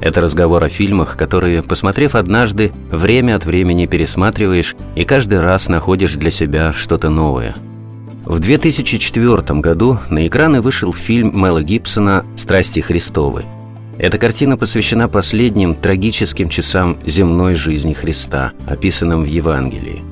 это разговор о фильмах, которые, посмотрев однажды, время от времени пересматриваешь и каждый раз находишь для себя что-то новое. В 2004 году на экраны вышел фильм Мэла Гибсона «Страсти Христовы». Эта картина посвящена последним трагическим часам земной жизни Христа, описанным в Евангелии.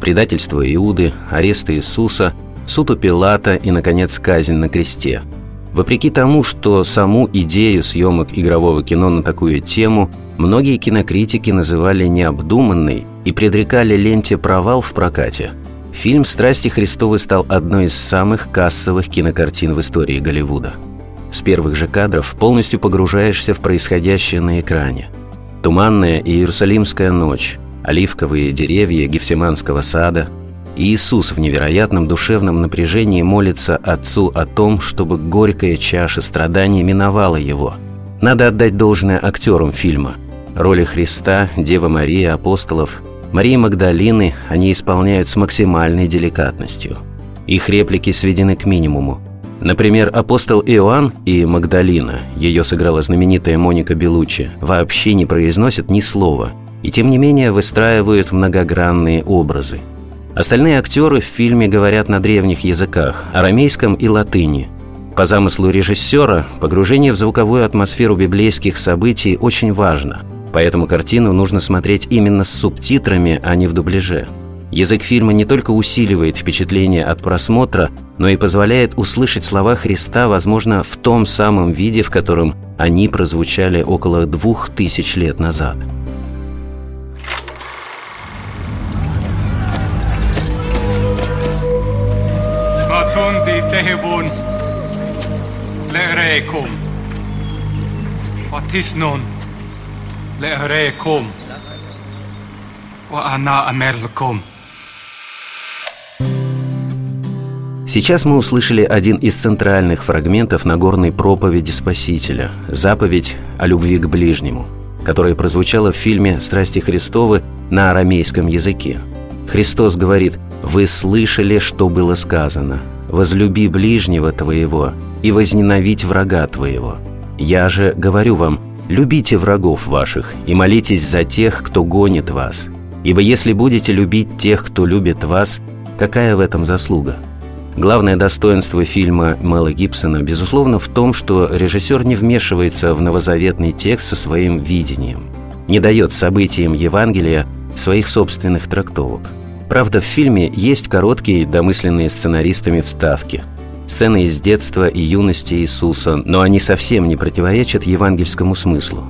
Предательство Иуды, арест Иисуса, суд у Пилата и, наконец, казнь на кресте – Вопреки тому, что саму идею съемок игрового кино на такую тему многие кинокритики называли необдуманной и предрекали ленте провал в прокате, фильм «Страсти Христовы» стал одной из самых кассовых кинокартин в истории Голливуда. С первых же кадров полностью погружаешься в происходящее на экране. Туманная Иерусалимская ночь, оливковые деревья Гефсиманского сада – Иисус в невероятном душевном напряжении молится Отцу о том, чтобы горькая чаша страданий миновала его. Надо отдать должное актерам фильма. Роли Христа, Девы Марии, апостолов, Марии Магдалины они исполняют с максимальной деликатностью. Их реплики сведены к минимуму. Например, апостол Иоанн и Магдалина, ее сыграла знаменитая Моника Белуччи, вообще не произносят ни слова, и тем не менее выстраивают многогранные образы – Остальные актеры в фильме говорят на древних языках – арамейском и латыни. По замыслу режиссера, погружение в звуковую атмосферу библейских событий очень важно, поэтому картину нужно смотреть именно с субтитрами, а не в дубляже. Язык фильма не только усиливает впечатление от просмотра, но и позволяет услышать слова Христа, возможно, в том самом виде, в котором они прозвучали около двух тысяч лет назад. Tehevun le'rekum watisnon le'rekum wa ana амерлкум Сейчас мы услышали один из центральных фрагментов Нагорной проповеди Спасителя – заповедь о любви к ближнему, которая прозвучала в фильме «Страсти Христовы» на арамейском языке. Христос говорит «Вы слышали, что было сказано, возлюби ближнего твоего и возненавидь врага твоего. Я же говорю вам, любите врагов ваших и молитесь за тех, кто гонит вас. Ибо если будете любить тех, кто любит вас, какая в этом заслуга? Главное достоинство фильма Мэла Гибсона, безусловно, в том, что режиссер не вмешивается в новозаветный текст со своим видением, не дает событиям Евангелия своих собственных трактовок – Правда, в фильме есть короткие, домысленные сценаристами вставки. Сцены из детства и юности Иисуса, но они совсем не противоречат евангельскому смыслу.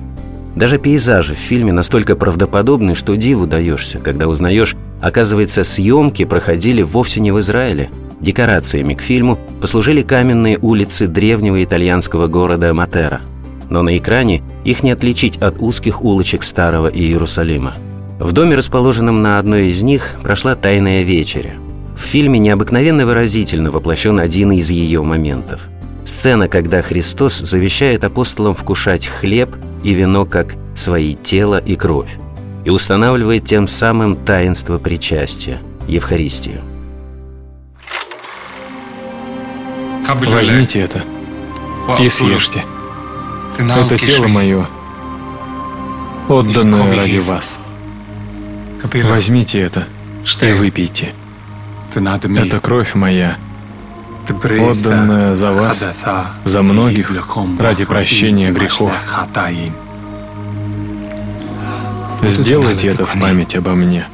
Даже пейзажи в фильме настолько правдоподобны, что диву даешься, когда узнаешь, оказывается, съемки проходили вовсе не в Израиле. Декорациями к фильму послужили каменные улицы древнего итальянского города Матера. Но на экране их не отличить от узких улочек Старого Иерусалима. В доме, расположенном на одной из них, прошла тайная вечеря. В фильме необыкновенно выразительно воплощен один из ее моментов. Сцена, когда Христос завещает апостолам вкушать хлеб и вино как свои тело и кровь и устанавливает тем самым таинство причастия, Евхаристию. Возьмите это и съешьте. Это тело мое, отданное ради вас. Возьмите это и выпейте. Это кровь моя, отданная за вас, за многих, ради прощения грехов. Сделайте это в память обо мне.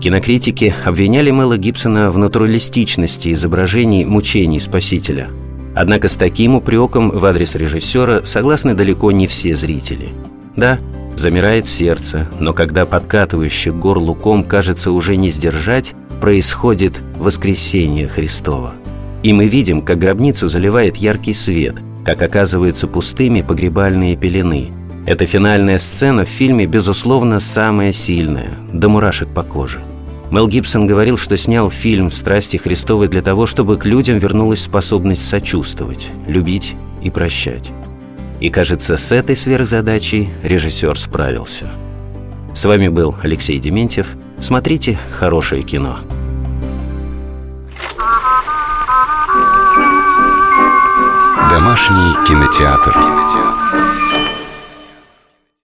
Кинокритики обвиняли Мэла Гибсона в натуралистичности изображений мучений Спасителя. Однако с таким упреком в адрес режиссера согласны далеко не все зрители – да, замирает сердце, но когда подкатывающий горлу ком кажется уже не сдержать, происходит воскресение Христова. И мы видим, как гробницу заливает яркий свет, как оказываются пустыми погребальные пелены. Эта финальная сцена в фильме, безусловно, самая сильная, до мурашек по коже. Мел Гибсон говорил, что снял фильм «Страсти Христовы» для того, чтобы к людям вернулась способность сочувствовать, любить и прощать. И, кажется, с этой сверхзадачей режиссер справился. С вами был Алексей Дементьев. Смотрите хорошее кино. Домашний кинотеатр. кинотеатр.